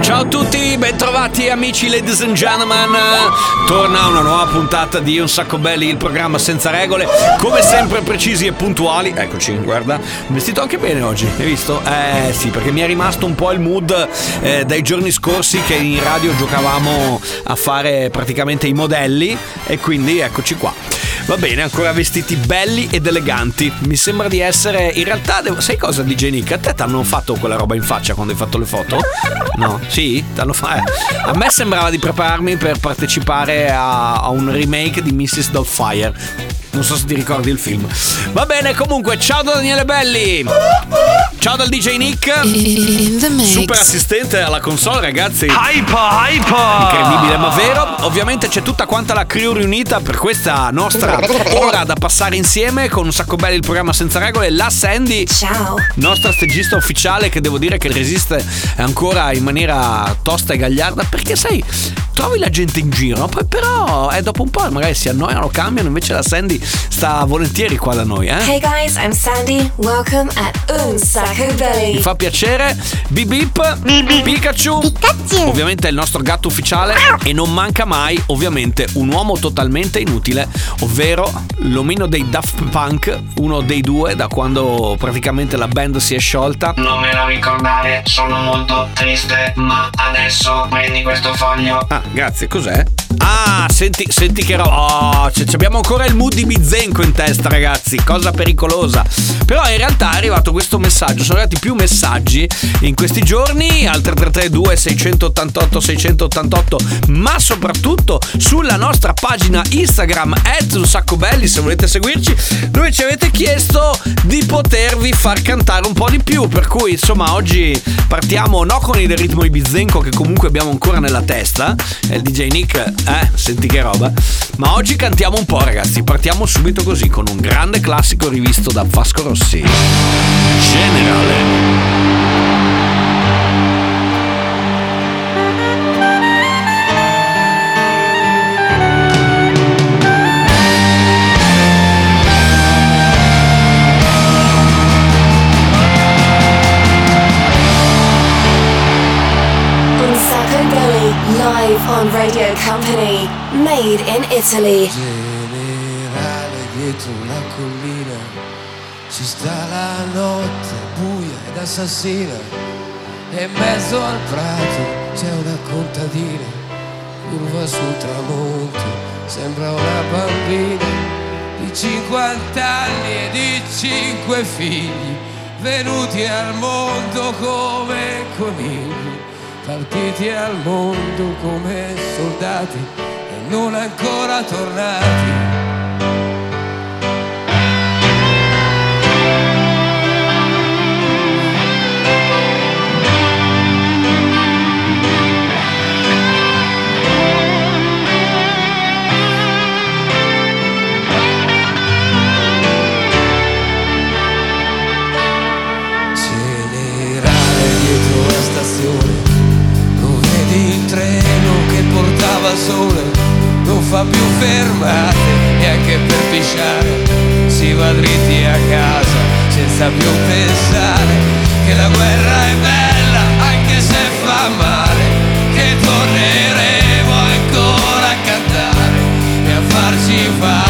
Ciao a tutti, bentrovati amici ladies and gentlemen. Torna una nuova puntata di Un Sacco Belli, il programma senza regole Come sempre precisi e puntuali. Eccoci, guarda, vestito anche bene oggi, hai visto? Eh sì, perché mi è rimasto un po' il mood eh, dai giorni scorsi Che in radio giocavamo a fare praticamente i modelli E quindi eccoci qua Va bene, ancora vestiti belli ed eleganti. Mi sembra di essere. In realtà, devo... sai cosa, DJ Nick? A te ti hanno fatto quella roba in faccia quando hai fatto le foto? No? Sì? T'hanno fatto. A me sembrava di prepararmi per partecipare a, a un remake di Mrs. Doubtfire. Non so se ti ricordi il film. Va bene, comunque, ciao da Daniele Belli. Ciao dal DJ Nick. In the mix. Super assistente alla console, ragazzi. Hyper, hyper! Incredibile ma vero. Ovviamente c'è tutta quanta la crew riunita per questa nostra ora da passare insieme con un sacco belli il programma senza regole. La Sandy, Ciao. nostra stagista ufficiale che devo dire che resiste ancora in maniera tosta e gagliarda perché sai, trovi la gente in giro, poi però eh, dopo un po' magari si annoiano, cambiano, invece la Sandy sta volentieri qua da noi, eh. Hey guys, I'm Sandy. Welcome at Un Sacco Mi Belly. fa piacere. Bip bip. Pikachu. Ovviamente è il nostro gatto ufficiale. E non manca mai, ovviamente, un uomo totalmente inutile, ovvero l'omino dei Daft Punk, uno dei due da quando praticamente la band si è sciolta. Non me lo ricordare, sono molto triste, ma adesso prendi questo foglio. Ah, grazie, cos'è? Ah, senti, senti che roba. Oh, c- c- abbiamo ancora il mood di Bizenco in testa, ragazzi. Cosa pericolosa. Però in realtà è arrivato questo messaggio. Sono arrivati più messaggi in questi giorni. Al 3332 688 688. Ma soprattutto sulla nostra pagina Instagram, un sacco belli, se volete seguirci, dove ci avete chiesto di potervi far cantare un po' di più. Per cui, insomma, oggi partiamo no con il ritmo di Bizenco, che comunque abbiamo ancora nella testa. Il DJ Nick, eh, senti che roba. Ma oggi cantiamo un po', ragazzi. Partiamo subito così con un grande classico rivisto da Vasco Rossi. Generale. Company. Made in Italy. generale dietro una collina ci sta la notte buia ed assassina e in mezzo al prato c'è una contadina curva sul tramonto sembra una bambina di 50 anni e di 5 figli venuti al mondo come conigli partiti al mondo come soldati e non ancora tornati. Portava sole, non fa più fermate neanche per pisciare, si va dritti a casa senza più pensare che la guerra è bella anche se fa male, che torneremo ancora a cantare e a farci fare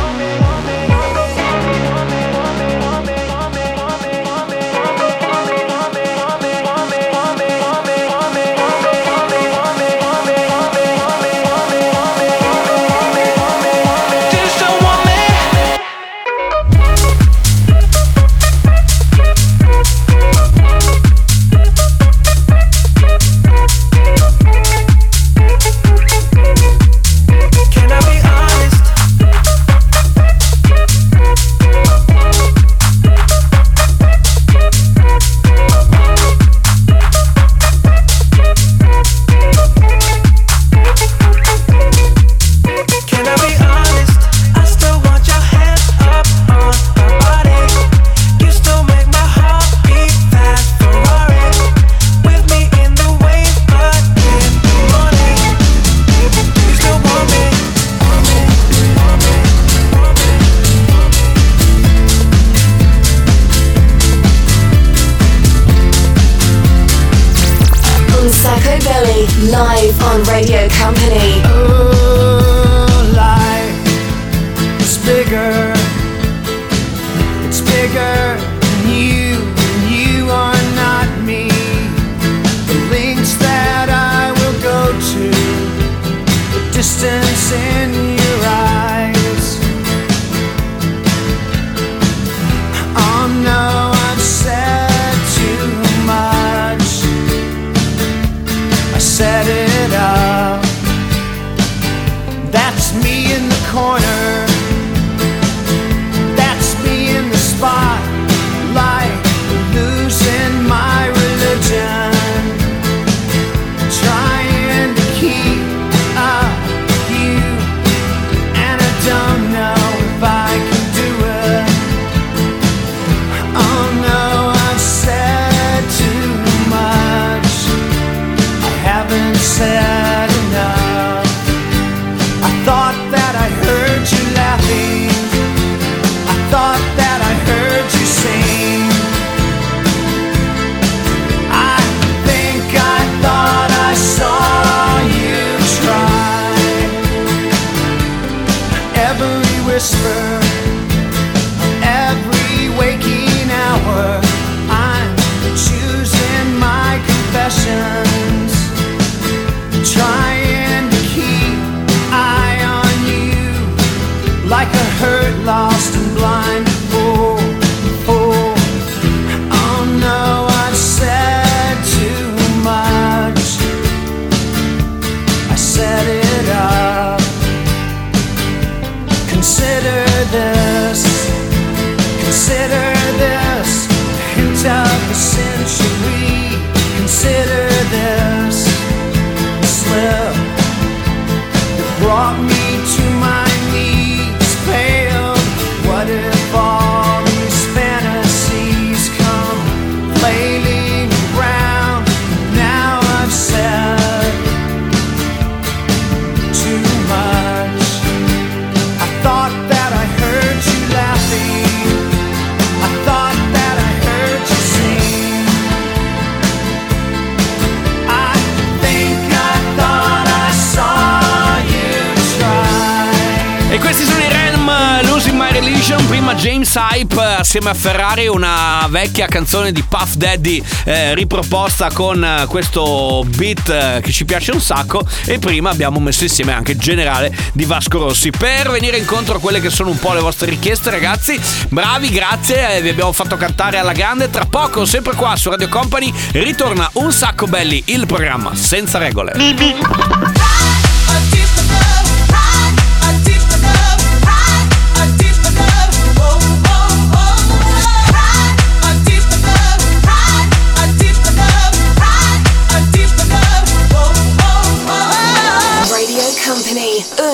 insieme a Ferrari una vecchia canzone di Puff Daddy eh, riproposta con eh, questo beat eh, che ci piace un sacco. E prima abbiamo messo insieme anche generale di Vasco Rossi. Per venire incontro a quelle che sono un po' le vostre richieste ragazzi bravi grazie. Eh, vi abbiamo fatto cantare alla grande. Tra poco sempre qua su Radio Company ritorna un sacco belli il programma senza regole. Bibi.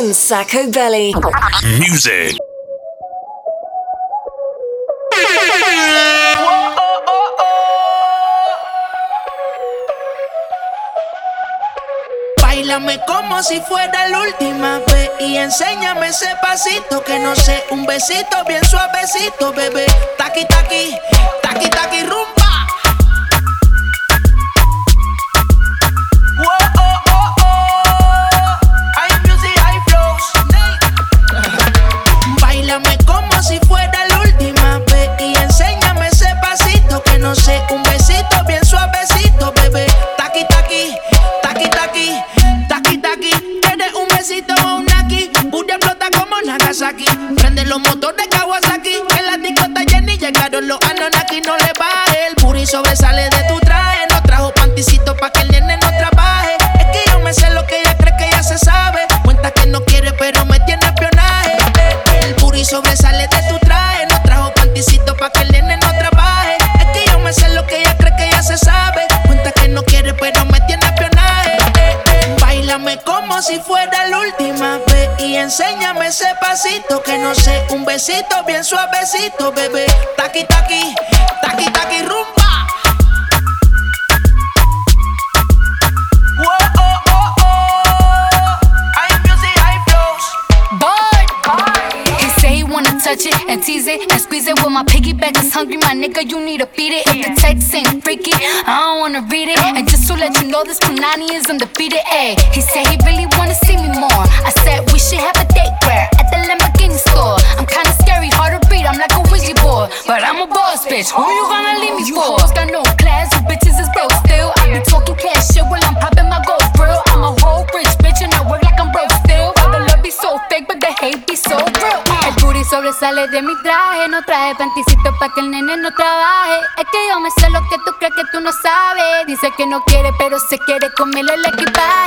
and Sacco Music. Bailame como si fuera la última vez y enséñame ese pasito que no sé, un besito bien suavecito, bebé. Taqui taqui, taqui taqui rum sé, un besito bien suavecito, bebé. Taqui taqui, taqui taqui rumba. Oh, oh, oh. Touch it and tease it and squeeze it. When my piggyback is hungry, my nigga, you need to feed it. If the text ain't freaky, I don't wanna read it. And just to let you know, this Punani is undefeated. Ay, he said he really wanna see me more. I said we should have a I'm like a Ouija board, but I'm a boss bitch. Who you gonna leave me for? hoes got no class, you bitches is broke still. I be talking cash shit while I'm popping my gold grill. I'm a whole rich bitch and I work like I'm broke still. Why the love be so fake, but the hate be so real. El booty sobresale de mi traje, no traje panticito pa' que el nene no trabaje. Es que yo me sé lo que tú crees que tú no sabes. Dice que no quiere, pero se quiere comerle el equipaje.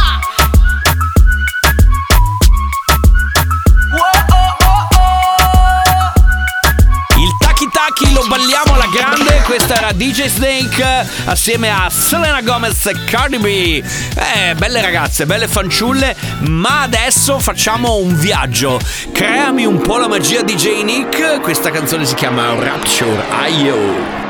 DJ Snake assieme a Selena Gomez e Cardi B. Eh, belle ragazze, belle fanciulle, ma adesso facciamo un viaggio. Creami un po' la magia DJ Nick, questa canzone si chiama Rapture, aio.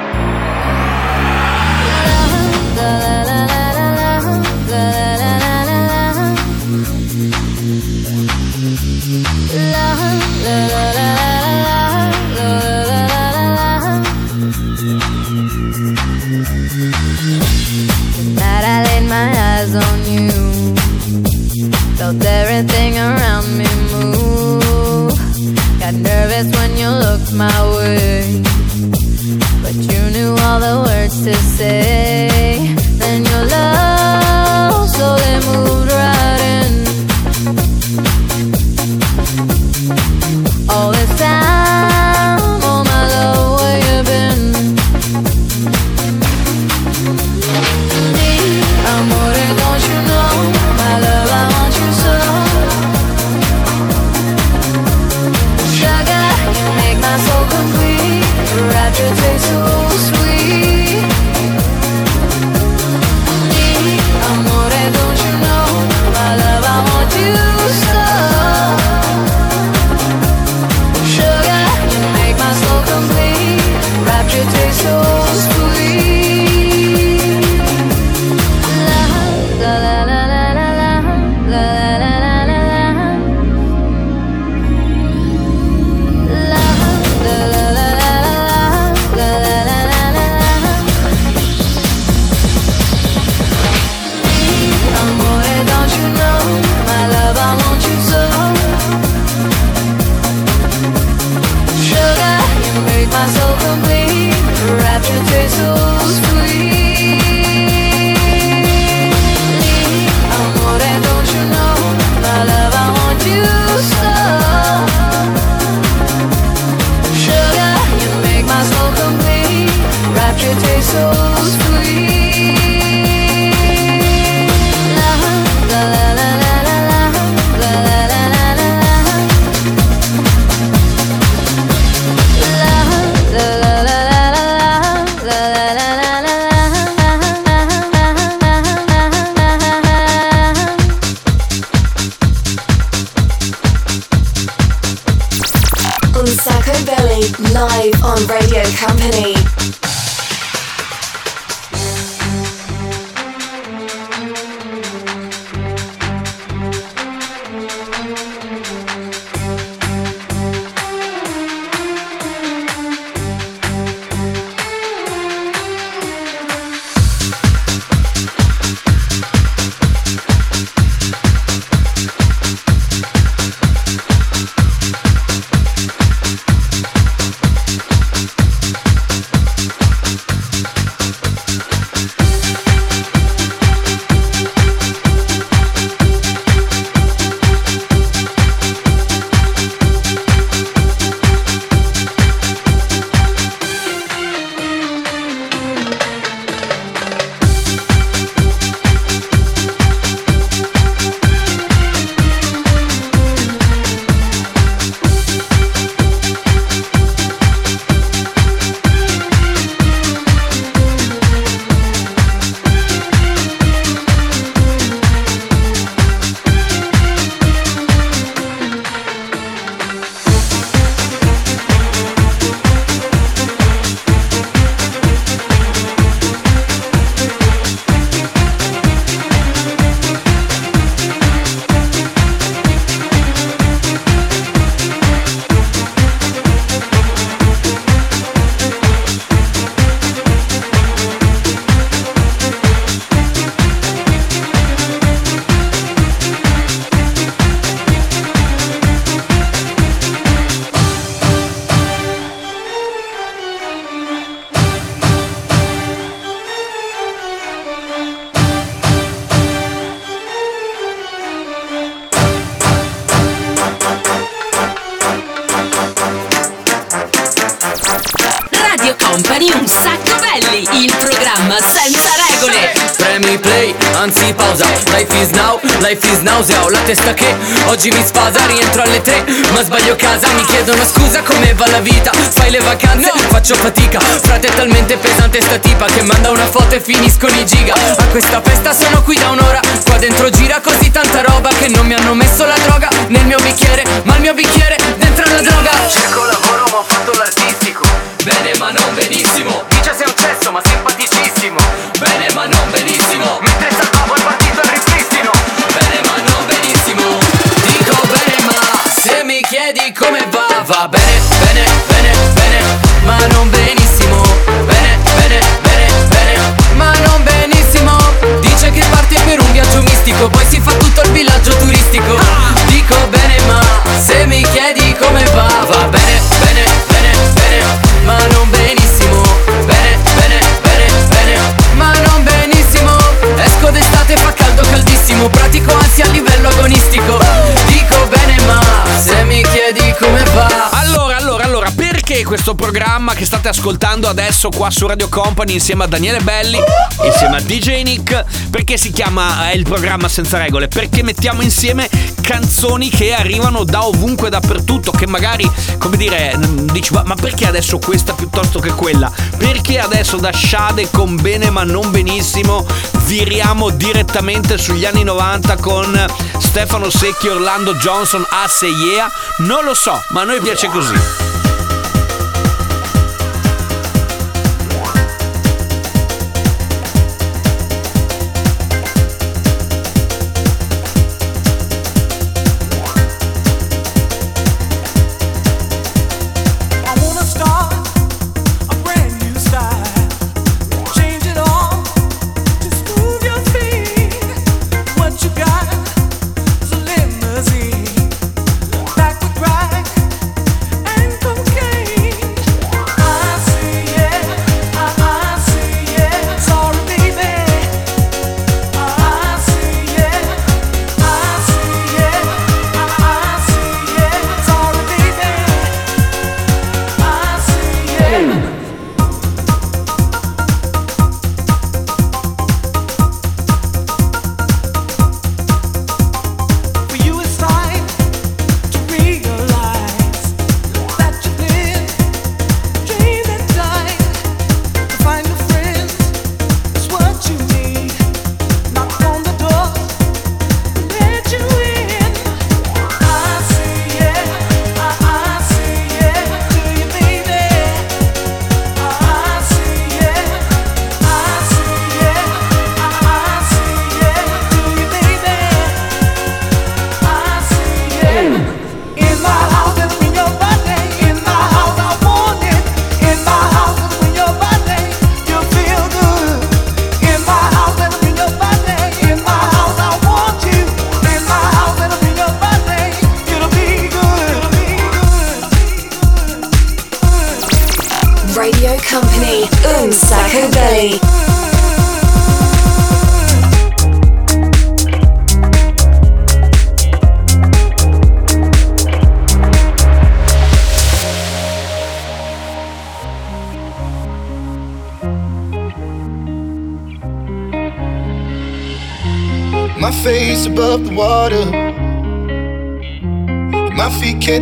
Nausea Ho la testa che oggi mi sfasa Rientro alle tre, ma sbaglio casa Mi chiedono scusa come va la vita? Fai le vacanze, faccio fatica. Frate è talmente pesante sta tipa Che manda una foto e finiscono i giga. A questa festa sono qui da un'ora Qua dentro gira così tanta roba Che non mi hanno messo la droga. Nel mio bicchiere Ma il mio bicchiere dentro la droga. Cerco lavoro ma ho fatto l'artistico. Bene ma non benissimo. Dice sei un cesso ma simpaticissimo. Bene ma non benissimo. Mentre salvavo chiedi come va Va bene, bene, bene, bene Ma non benissimo Bene, bene, bene, bene Ma non benissimo Dice che parte per un viaggio mistico Poi si fa tutto il villaggio turistico Dico bene ma se mi chiedi come va Va bene, bene, bene, bene Ma non benissimo Bene, bene, bene, bene Ma non benissimo Esco d'estate fa caldo caldissimo Pratico ansia a livello agonistico questo programma che state ascoltando adesso qua su Radio Company insieme a Daniele Belli, insieme a DJ Nick, perché si chiama eh, il programma senza regole? Perché mettiamo insieme canzoni che arrivano da ovunque dappertutto, che magari, come dire, mm, dici ma, ma perché adesso questa piuttosto che quella? Perché adesso da Shade con bene ma non benissimo viriamo direttamente sugli anni 90 con Stefano Secchi, Orlando Johnson, Asse Yeah? Non lo so, ma a noi piace così.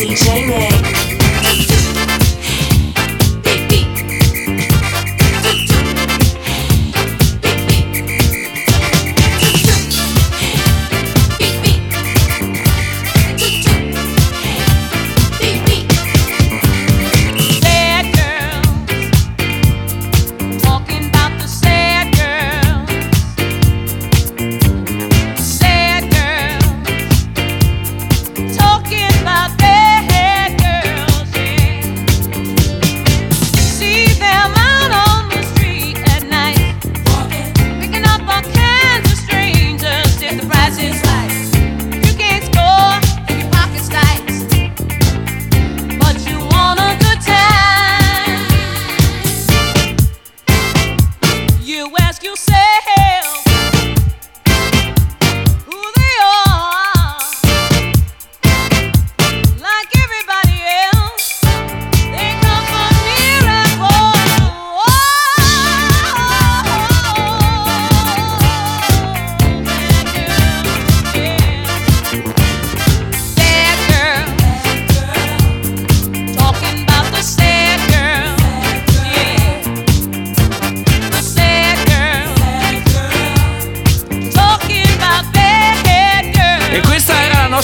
DJ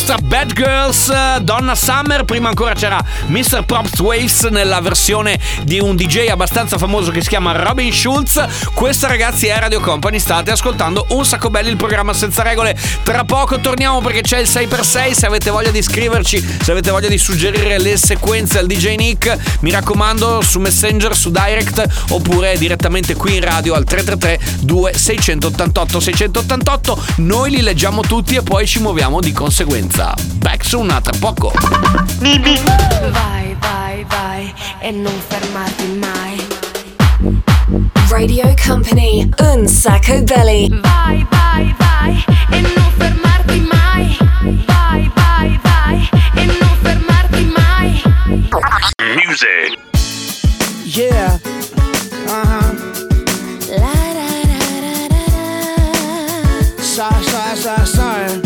nostra Bad Girls eh, Donna Summer. Prima ancora c'era Mr. Props Waves nella versione di un DJ abbastanza famoso che si chiama Robin Schulz. Questa ragazzi è Radio Company. State ascoltando un sacco belli il programma senza regole. Tra poco torniamo perché c'è il 6x6. Se avete voglia di iscriverci, se avete voglia di suggerire le sequenze al DJ Nick, mi raccomando su Messenger, su Direct oppure direttamente qui in radio al 333 2688 688. Noi li leggiamo tutti e poi ci muoviamo di conseguenza. Back soon, a tra poco. Vai, vai, vai e non fermarti mai. Radio Company, un sacco belly. Vai, vai, vai e non fermarti mai. Vai, vai, vai e non fermarti mai. Music. Yeah. Uh huh. Sorry, sorry, sorry, sorry.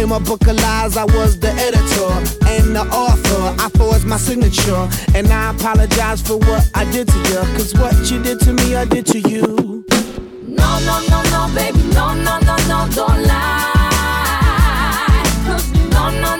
In my book of lies, I was the editor and the author. I forged my signature. And I apologize for what I did to you. Cause what you did to me, I did to you. No, no, no, no, baby, no, no, no, no, don't lie. 'Cause no, no, no,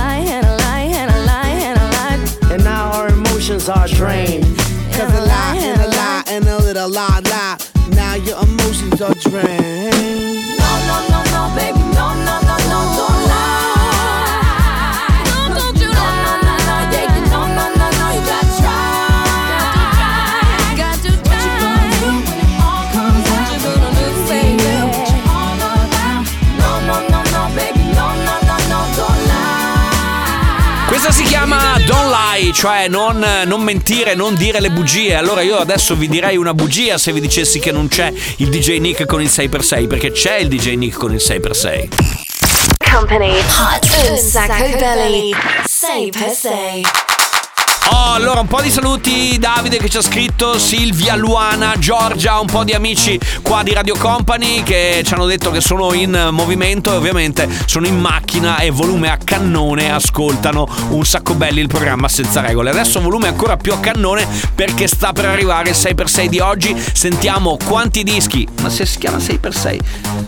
Emotions are drained. Cause a lie and a lie and a little lie lie. Now your emotions are drained. No, no, no, no, baby, cioè non, non mentire, non dire le bugie. Allora io adesso vi direi una bugia se vi dicessi che non c'è il DJ Nick con il 6x6, perché c'è il DJ Nick con il 6x6. Company Hot un sacco belly. Say per say. Oh, allora un po' di saluti, Davide che ci ha scritto, Silvia, Luana, Giorgia, un po' di amici qua di Radio Company che ci hanno detto che sono in movimento e ovviamente sono in macchina e volume a cannone ascoltano un sacco belli il programma senza regole. Adesso volume ancora più a cannone perché sta per arrivare il 6x6 di oggi. Sentiamo quanti dischi, ma se si chiama 6x6,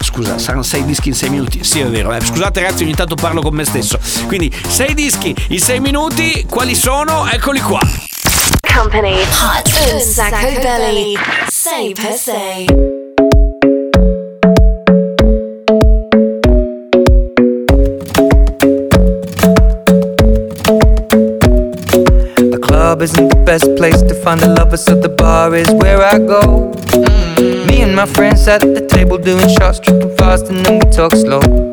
scusa, saranno 6 dischi in 6 minuti. Sì, è vero, eh. scusate ragazzi, ogni tanto parlo con me stesso. Quindi 6 dischi in 6 minuti, quali sono? Eccoli qua. Company Hot un sacco belly. Say per say. The club isn't the best place to find the lovers, so the bar is where I go. Mm. Me and my friends at the table doing shots, tripping fast, and then we talk slow.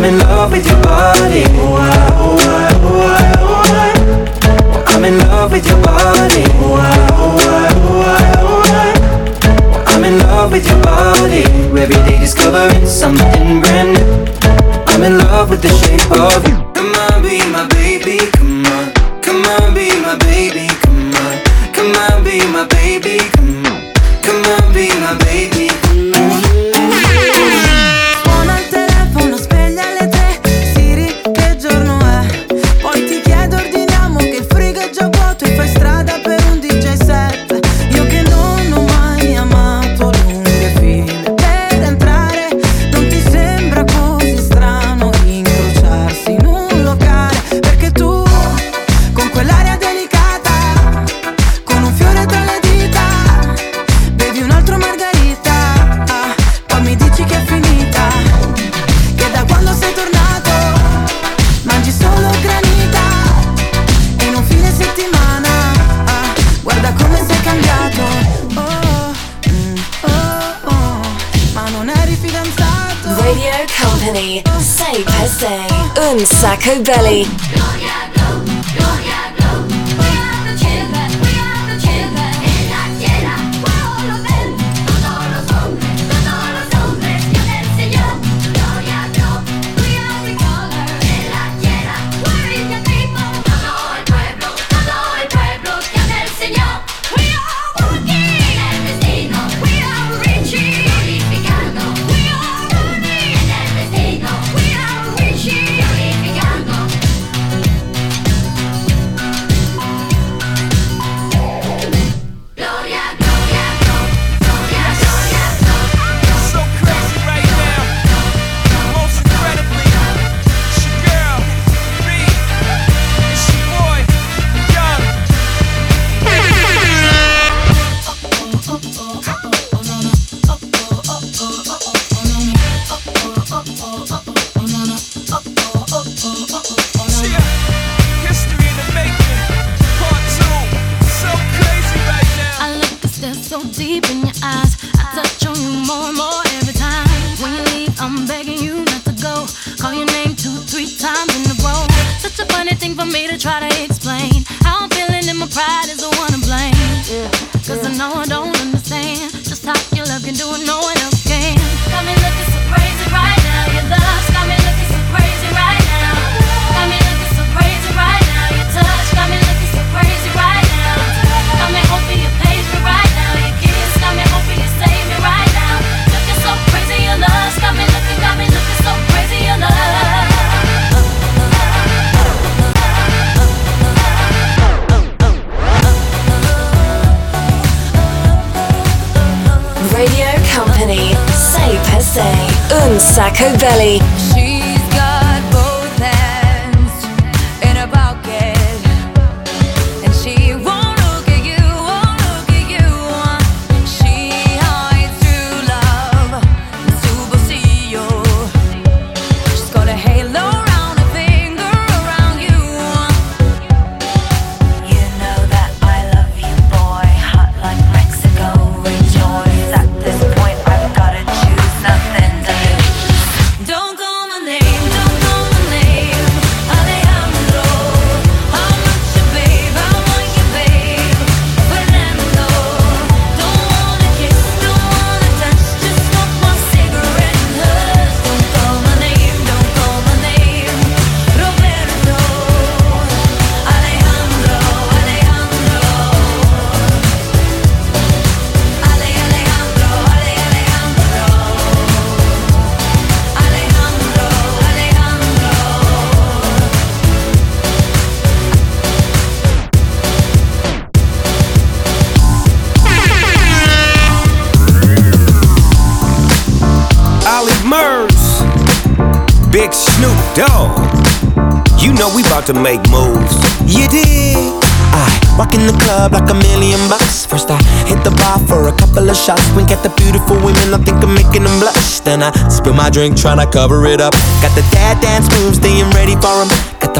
I'm in love with your body. Oh, I oh I oh I oh I. I'm in love with your body. Oh, I, oh, I, oh, I, oh, I. I'm in love with your body. Every day discovering something brand new. I'm in love with the shape of you. Come on, be my baby. Come on. Come on, be my baby. Come on. Come on, be my baby. Come on. Come on, be my baby. Marco Belli. Deep in to make moves. You did. I walk in the club like a million bucks. First I hit the bar for a couple of shots. Wink at the beautiful women, I think I'm making them blush. Then I spill my drink, tryna cover it up. Got the dad dance moves, staying ready for 'em. Got the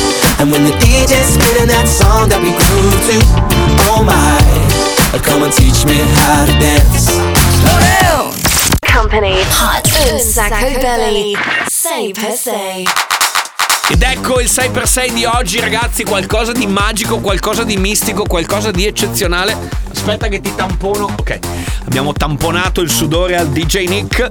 And when the DJ's spinning that song that we grew to, oh my, come and teach me how to dance. Slow down. Company Hot Sacco Belly. Say per se. Ed ecco il 6x6 di oggi, ragazzi. Qualcosa di magico, qualcosa di mistico, qualcosa di eccezionale. Aspetta che ti tampono. Ok, abbiamo tamponato il sudore al DJ Nick.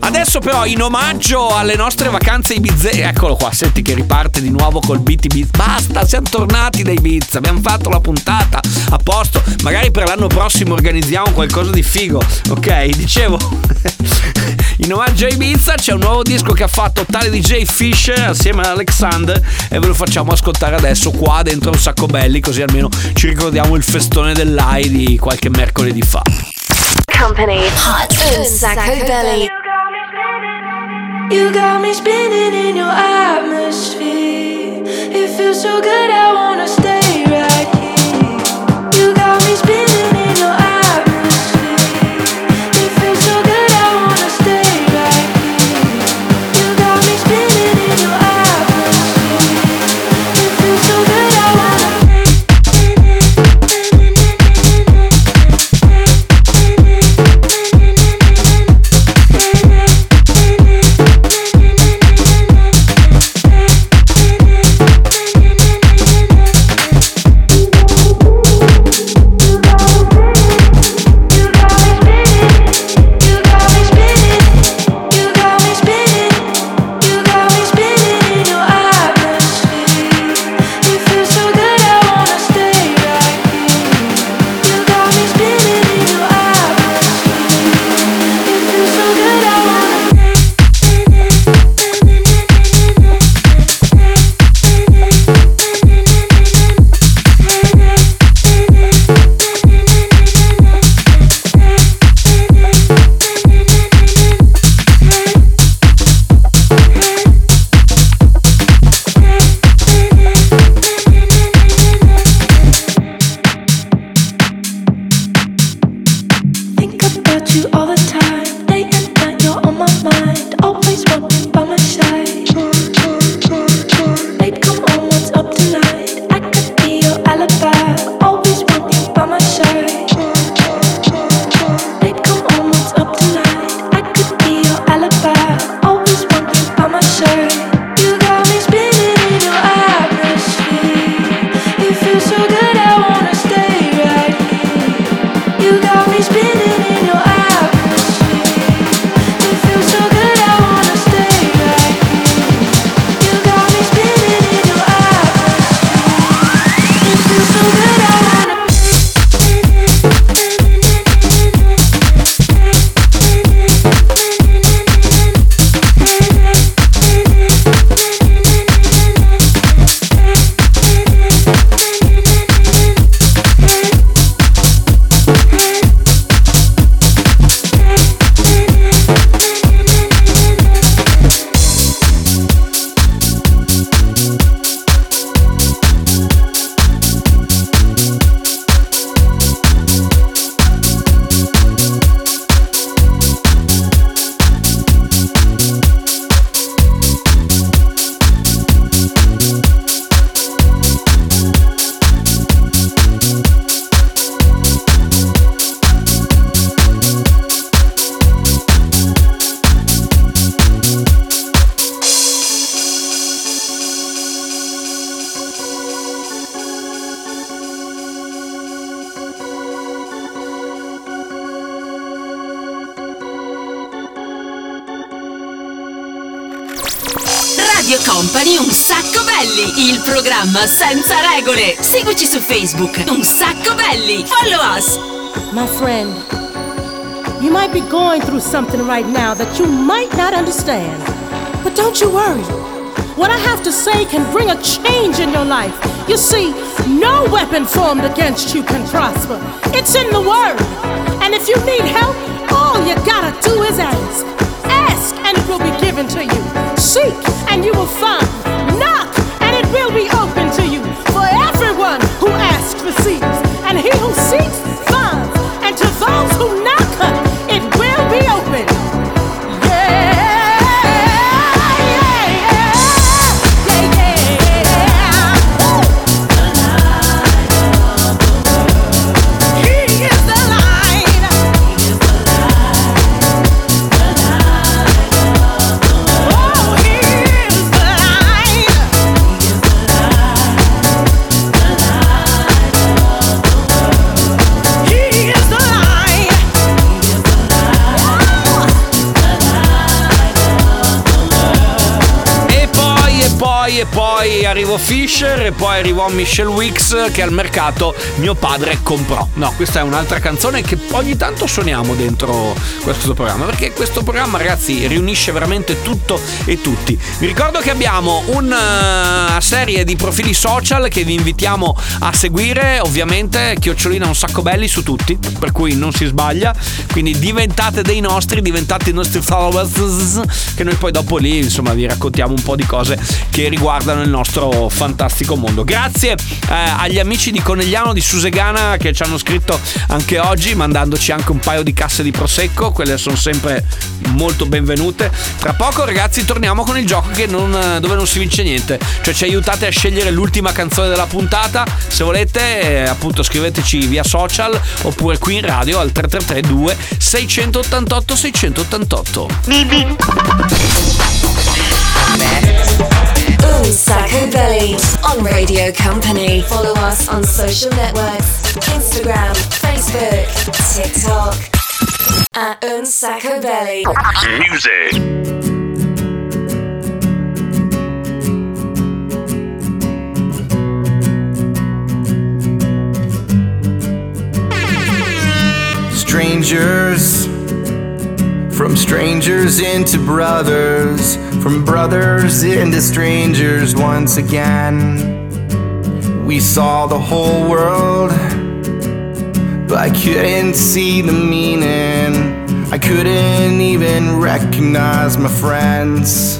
Adesso, però, in omaggio alle nostre vacanze Ibiza. Eccolo qua, senti che riparte di nuovo col beat Ibiza. Basta, siamo tornati dai Ibiza. Abbiamo fatto la puntata a posto. Magari per l'anno prossimo organizziamo qualcosa di figo. Ok, dicevo. In omaggio a Ibiza c'è un nuovo disco che ha fatto tale DJ Fisher assieme ad Alexander e ve lo facciamo ascoltare adesso qua dentro un sacco belli così almeno ci ricordiamo il festone dell'AI di qualche mercoledì fa. Company Hot Sacco Belly. You got me spinning in your atmosphere. It feels so good, I wanna programma senza regole. Seguici su Facebook, Un Sacco Belli. Follow us. My friend, you might be going through something right now that you might not understand. But don't you worry. What I have to say can bring a change in your life. You see, no weapon formed against you can prosper. It's in the Word. And if you need help, all you gotta do is ask. Ask, and it will be given to you. Seek, arrivò Michelle Wicks che al mercato mio padre comprò. No, questa è un'altra canzone che ogni tanto suoniamo dentro questo programma perché questo programma ragazzi riunisce veramente tutto e tutti. Vi ricordo che abbiamo una serie di profili social che vi invitiamo a seguire, ovviamente chiocciolina un sacco belli su tutti, per cui non si sbaglia, quindi diventate dei nostri, diventate i nostri followers che noi poi dopo lì insomma vi raccontiamo un po' di cose che riguardano il nostro fantastico mondo. Grazie eh, agli amici di Conegliano di Susegana che ci hanno scritto anche oggi mandandoci anche un paio di casse di prosecco, quelle sono sempre molto benvenute. Tra poco ragazzi torniamo con il gioco che non- dove non si vince niente, cioè ci aiutate a scegliere l'ultima canzone della puntata, se volete eh, appunto scriveteci via social oppure qui in radio al 3332 688 688. Un Sacco Belly on Radio Company. Follow us on social networks Instagram, Facebook, TikTok. At Un Sacco Belly. Music. Strangers, from strangers into brothers, from brothers into strangers once again. We saw the whole world, but I couldn't see the meaning. I couldn't even recognize my friends.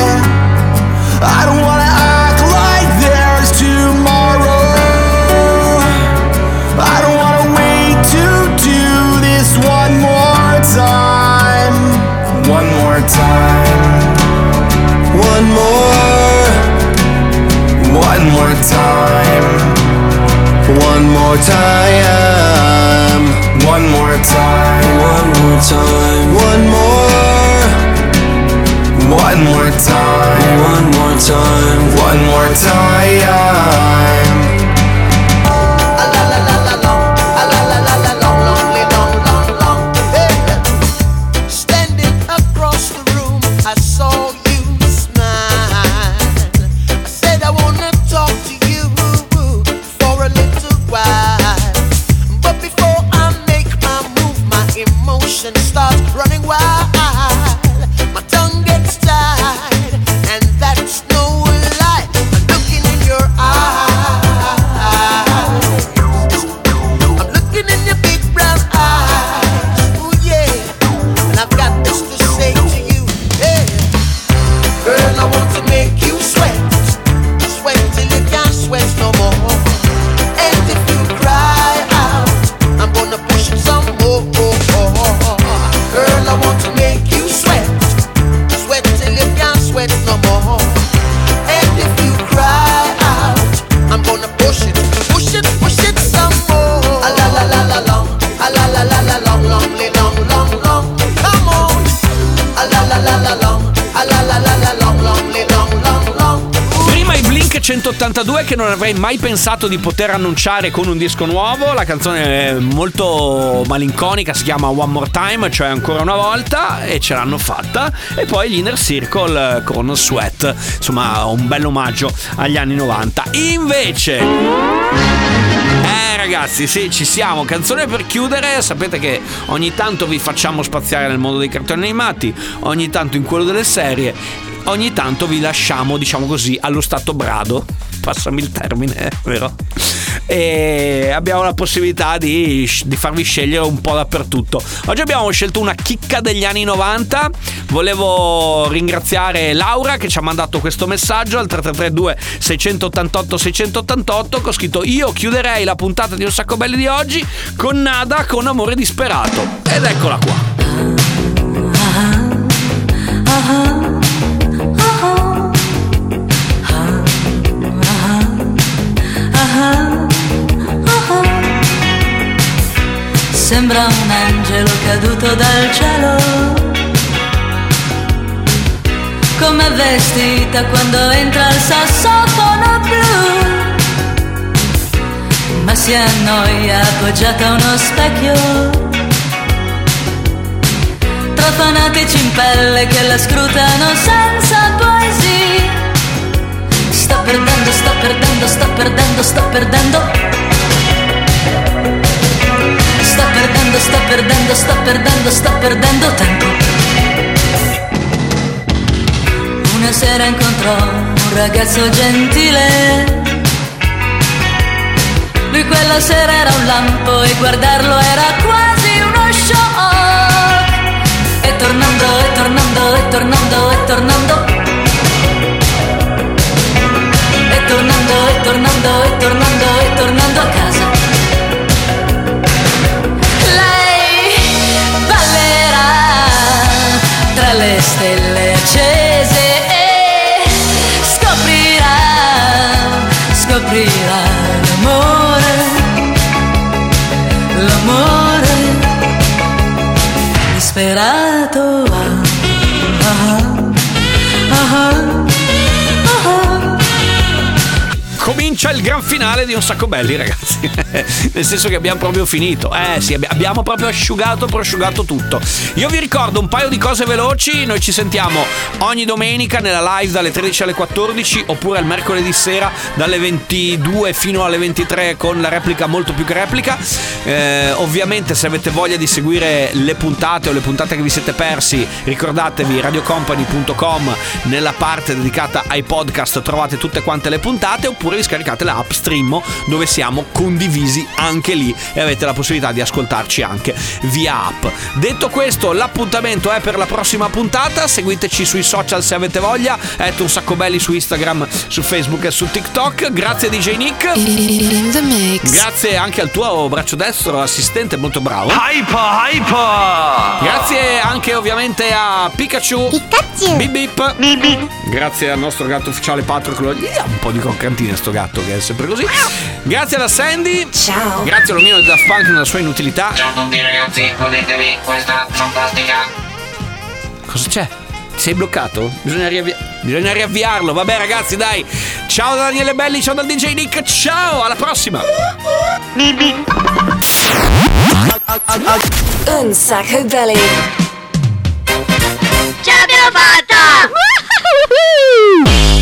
I don't wanna act like there's tomorrow. I don't wanna wait to do this one more time. One more time. One more. One more time. One more time. One more time. One more time. One more. One more time. One more time. One more time. 1982 che non avrei mai pensato di poter annunciare con un disco nuovo. La canzone è molto malinconica, si chiama One More Time, cioè ancora una volta, e ce l'hanno fatta. E poi gli Inner Circle eh, con Sweat, insomma un bel omaggio agli anni 90. Invece... Eh ragazzi, sì, ci siamo. Canzone per chiudere. Sapete che ogni tanto vi facciamo spaziare nel mondo dei cartoni animati, ogni tanto in quello delle serie, ogni tanto vi lasciamo, diciamo così, allo stato brado. Passami il termine, vero? E abbiamo la possibilità di, di farvi scegliere un po' dappertutto. Oggi abbiamo scelto una chicca degli anni 90. Volevo ringraziare Laura che ci ha mandato questo messaggio al 3332 688 688 che ho scritto io chiuderei la puntata di Un sacco belli di oggi con Nada con amore disperato. Ed eccola qua. Caduto dal cielo. Come vestita quando entra il sassofono blu. Ma si annoia appoggiata a uno specchio. Tra fanatici in pelle che la scrutano senza poesia. Sto perdendo, sto perdendo, sto perdendo, sto perdendo. Perdendo, sto perdendo, sto perdendo, sto perdendo tempo. Una sera incontrò un ragazzo gentile. Lui quella sera era un lampo e guardarlo era quasi uno shock. E tornando, e tornando, e tornando, e tornando. E tornando, e tornando, e tornando, e tornando a casa. Le stelle accese e scoprirà, scoprirà l'amore, l'amore disperato. Comincia il gran finale di Un sacco belli, ragazzi. Nel senso che abbiamo proprio finito. Eh sì, abbi- abbiamo proprio asciugato, prosciugato tutto. Io vi ricordo un paio di cose veloci. Noi ci sentiamo ogni domenica nella live dalle 13 alle 14 oppure il mercoledì sera dalle 22 fino alle 23 con la replica molto più che replica. Eh, ovviamente se avete voglia di seguire le puntate o le puntate che vi siete persi, ricordatevi radiocompany.com nella parte dedicata ai podcast trovate tutte quante le puntate oppure vi scaricate l'app Streammo dove siamo condivisi anche lì e avete la possibilità di ascoltarci anche via app. Detto questo, l'appuntamento è per la prossima puntata. Seguiteci sui social se avete voglia. Etto un sacco belli su Instagram, su Facebook e su TikTok. Grazie DJ Nick. Grazie anche al tuo braccio destro, assistente molto bravo. Hyper, hyper! Grazie anche ovviamente a Pikachu. Pikachu. Bip bip. Grazie al nostro gatto ufficiale Patrick. Lo- Gli dà un po' di croccantine sto gatto che è sempre così. Grazie alla Sandy. Ciao. Grazie all'omino di Daft Punk nella sua inutilità. Ciao a tutti ragazzi, godetevi questa fantastica Cosa c'è? Sei bloccato? Bisogna, riavvi- bisogna riavviarlo. Vabbè, ragazzi, dai. Ciao da Daniele Belli, ciao dal DJ Nick. Ciao, alla prossima. Un sacco belly. Ce l'abbiamo fatta!